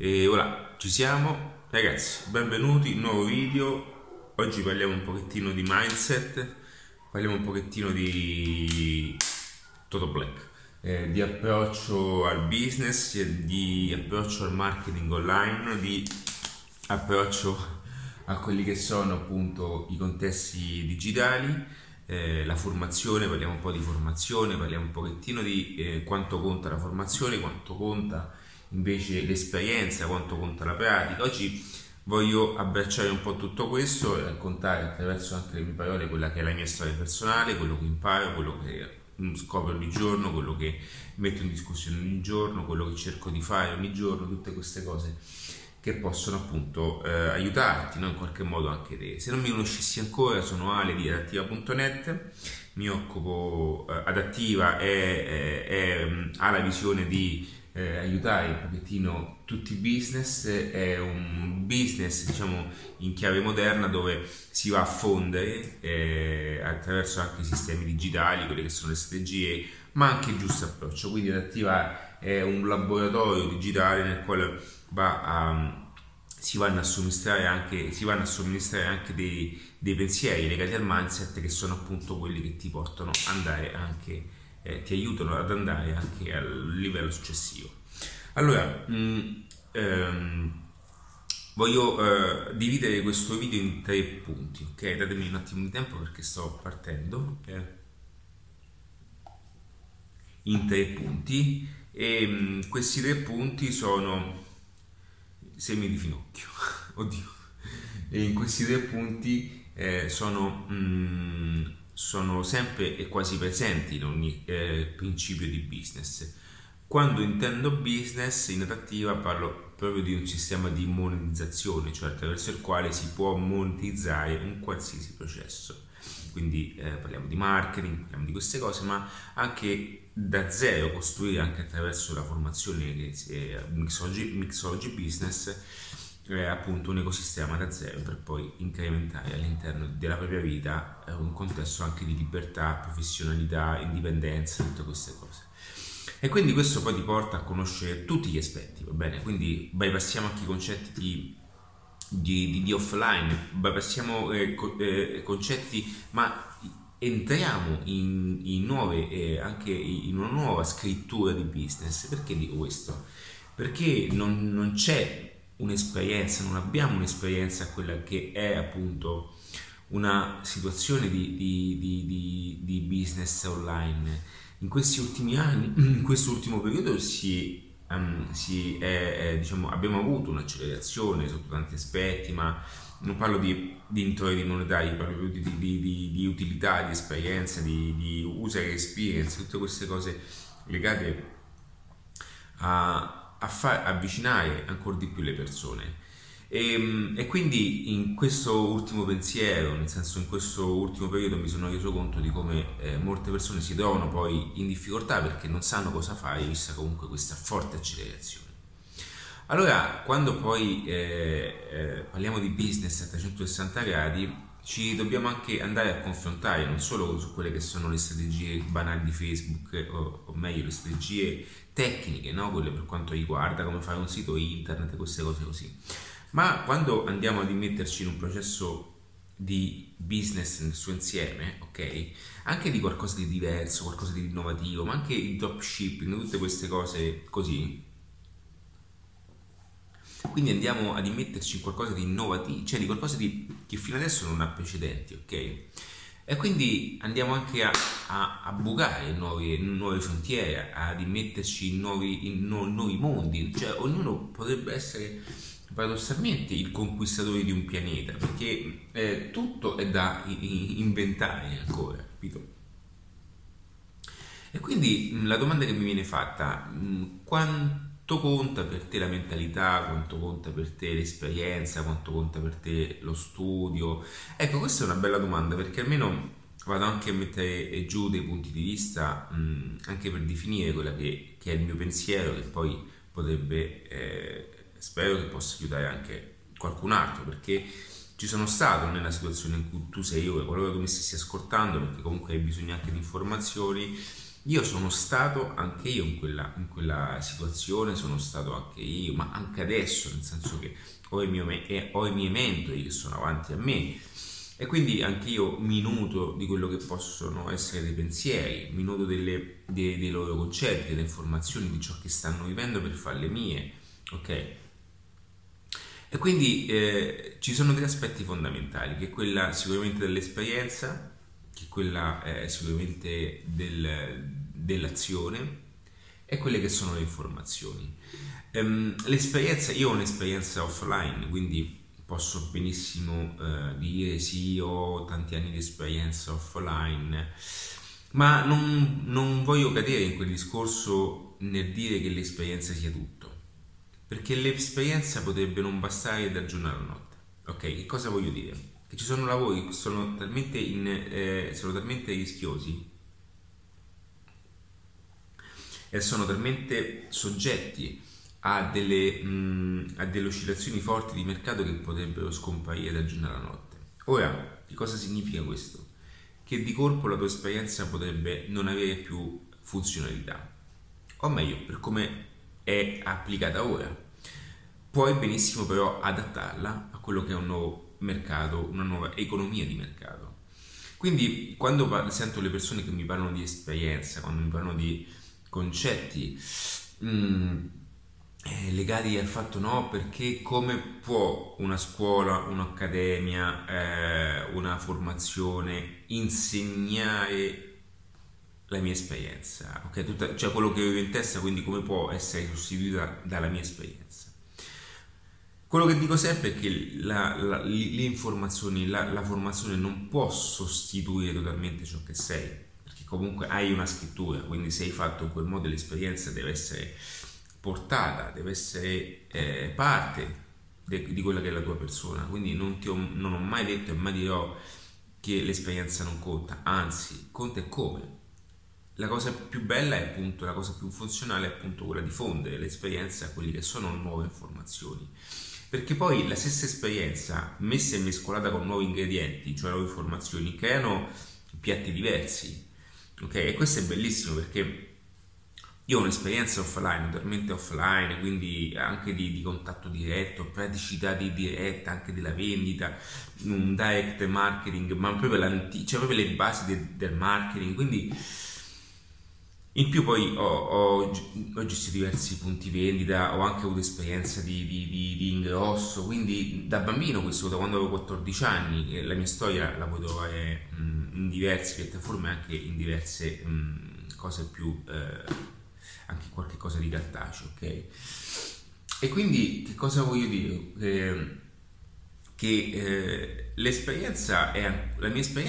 E ora ci siamo, ragazzi, benvenuti, nuovo video. Oggi parliamo un pochettino di mindset, parliamo un pochettino di Toto Black, eh, di approccio al business, di approccio al marketing online, di approccio a quelli che sono appunto i contesti digitali, eh, la formazione, parliamo un po' di formazione, parliamo un pochettino di eh, quanto conta la formazione, quanto conta invece l'esperienza, quanto conta la pratica. Oggi voglio abbracciare un po' tutto questo e raccontare attraverso anche le mie parole quella che è la mia storia personale, quello che imparo, quello che scopro ogni giorno, quello che metto in discussione ogni giorno, quello che cerco di fare ogni giorno, tutte queste cose che possono appunto eh, aiutarti no? in qualche modo anche te. Se non mi conoscessi ancora sono Ale di adattiva.net, mi occupo eh, adattiva e ha la visione di eh, aiutare un pochettino tutti i business, è un business diciamo in chiave moderna dove si va a fondere eh, attraverso anche i sistemi digitali, quelle che sono le strategie, ma anche il giusto approccio. Quindi adattiva è un laboratorio digitale nel quale va a, si vanno a somministrare anche, vanno a somministrare anche dei, dei, pensieri legati al mindset che sono appunto quelli che ti portano ad andare anche, eh, ti aiutano ad andare anche al livello successivo. Allora, mh, mm, ehm, voglio eh, dividere questo video in tre punti, ok? Datemi un attimo di tempo perché sto partendo. Eh. In tre punti e mh, mm, questi tre punti sono semi di finocchio. Oddio. E in questi tre punti eh, sono, mm, sono, sempre e quasi presenti in ogni eh, principio di business. Quando intendo business in adattiva parlo proprio di un sistema di monetizzazione, cioè attraverso il quale si può monetizzare un qualsiasi processo. Quindi eh, parliamo di marketing, parliamo di queste cose, ma anche da zero costruire anche attraverso la formazione che è Mixology, Mixology Business è appunto un ecosistema da zero per poi incrementare all'interno della propria vita eh, un contesto anche di libertà, professionalità, indipendenza, tutte queste cose. E quindi questo poi ti porta a conoscere tutti gli aspetti, va bene? Quindi bypassiamo anche i concetti di, di, di, di offline, bypassiamo eh, co- eh, concetti, ma entriamo in, in nuove, eh, anche in una nuova scrittura di business. Perché dico questo? Perché non, non c'è un'esperienza, non abbiamo un'esperienza quella che è appunto una situazione di, di, di, di, business online. In questi ultimi anni, in questo ultimo periodo si, um, si è, è, diciamo, abbiamo avuto un'accelerazione sotto tanti aspetti, ma non parlo di, di introiti monetari, parlo di, di, di, utilità, di esperienza, di user experience, tutte queste cose legate a, a far avvicinare ancora di più le persone. E, e, quindi in questo ultimo pensiero, nel senso in questo ultimo periodo mi sono reso conto di come eh, molte persone si trovano poi in difficoltà perché non sanno cosa fare, vista comunque questa forte accelerazione. Allora, quando poi eh, eh, parliamo di business a 360 gradi, ci dobbiamo anche andare a confrontare non solo su quelle che sono le strategie banali di Facebook, o, o meglio le strategie tecniche, no? quelle per quanto riguarda come fare un sito internet, queste cose così, ma quando andiamo ad immetterci in un processo di business nel suo insieme, ok? Anche di qualcosa di diverso, qualcosa di innovativo, ma anche il dropshipping, tutte queste cose così, quindi andiamo ad immetterci in qualcosa di innovativo, cioè di qualcosa di, che fino adesso non ha precedenti, ok? E quindi andiamo anche a, a, a bucare nuove, nuove, frontiere, ad immetterci in nuovi, in nuovi mondi, cioè ognuno potrebbe essere paradossalmente il conquistatore di un pianeta, perché eh, tutto è da inventare ancora, capito? E quindi la domanda che mi viene fatta, quanto quanto conta per te la mentalità, quanto conta per te l'esperienza, quanto conta per te lo studio? Ecco, questa è una bella domanda perché almeno vado anche a mettere giù dei punti di vista mh, anche per definire quello che, che, è il mio pensiero che poi potrebbe, eh, spero che possa aiutare anche qualcun altro perché ci sono stato nella situazione in cui tu sei ora, qualora tu mi stessi ascoltando perché comunque hai bisogno anche di informazioni io sono stato anche io in quella, in quella situazione, sono stato anche io, ma anche adesso, nel senso che ho i, miei, ho i miei mentori che sono avanti a me e quindi anche io minuto di quello che possono essere dei pensieri, minuto delle, dei, dei loro concetti, delle informazioni, di ciò che stanno vivendo per farle mie, ok? E quindi eh, ci sono tre aspetti fondamentali, che è quella sicuramente dell'esperienza, che è quella eh, sicuramente del, dell'azione e quelle che sono le informazioni. Um, l'esperienza, io ho un'esperienza offline, quindi posso benissimo uh, dire sì, ho tanti anni di esperienza offline, ma non, non voglio cadere in quel discorso nel dire che l'esperienza sia tutto perché l'esperienza potrebbe non bastare da giorno alla notte. Ok, che cosa voglio dire? Che ci sono lavori che sono talmente, in, eh, sono talmente rischiosi e sono talmente soggetti a delle, mh, mm, a delle oscillazioni forti di mercato che potrebbero scomparire da giorno alla notte. Ora, che cosa significa questo? Che di colpo la tua esperienza potrebbe non avere più funzionalità, o meglio, per come è applicata ora. Puoi benissimo però adattarla a quello che è un nuovo mercato, una nuova economia di mercato. Quindi quando parlo, sento le persone che mi parlano di esperienza, quando mi parlano di concetti mh, mm, eh, legati al fatto no, perché come può una scuola, un'accademia, eh, una formazione insegnare la mia esperienza, ok? Tutta, cioè quello che avevo in testa, quindi come può essere sostituita dalla mia esperienza. Quello che dico sempre è che la, la, le informazioni, la, la, formazione non può sostituire totalmente ciò che sei, perché comunque hai una scrittura, quindi se hai fatto in quel modo l'esperienza deve essere portata, deve essere eh, parte de, di quella che è la tua persona, quindi non, ho, non ho mai detto e mai dirò che l'esperienza non conta, anzi conta e come, la cosa più bella è appunto, la cosa più funzionale è appunto quella di fondere l'esperienza a quelli che sono nuove informazioni. Perché poi la stessa esperienza, messa e mescolata con nuovi ingredienti, cioè nuove informazioni, creano piatti diversi. Ok? E questo è bellissimo perché io ho un'esperienza offline, totalmente offline, quindi anche di, di, contatto diretto, praticità di diretta, anche della vendita, un direct marketing, ma proprio, cioè proprio le basi de, del marketing. Quindi in più poi ho, ho, ho, gestito diversi punti vendita, ho anche avuto esperienza di, di, di, di, ingrosso, quindi da bambino, questo da quando avevo 14 anni, la mia storia la puoi trovare in diverse piattaforme, anche in diverse cose più, eh, anche qualche cosa di cartaceo, ok? E quindi che cosa voglio dire? Eh, che eh, l'esperienza è, la mia esperienza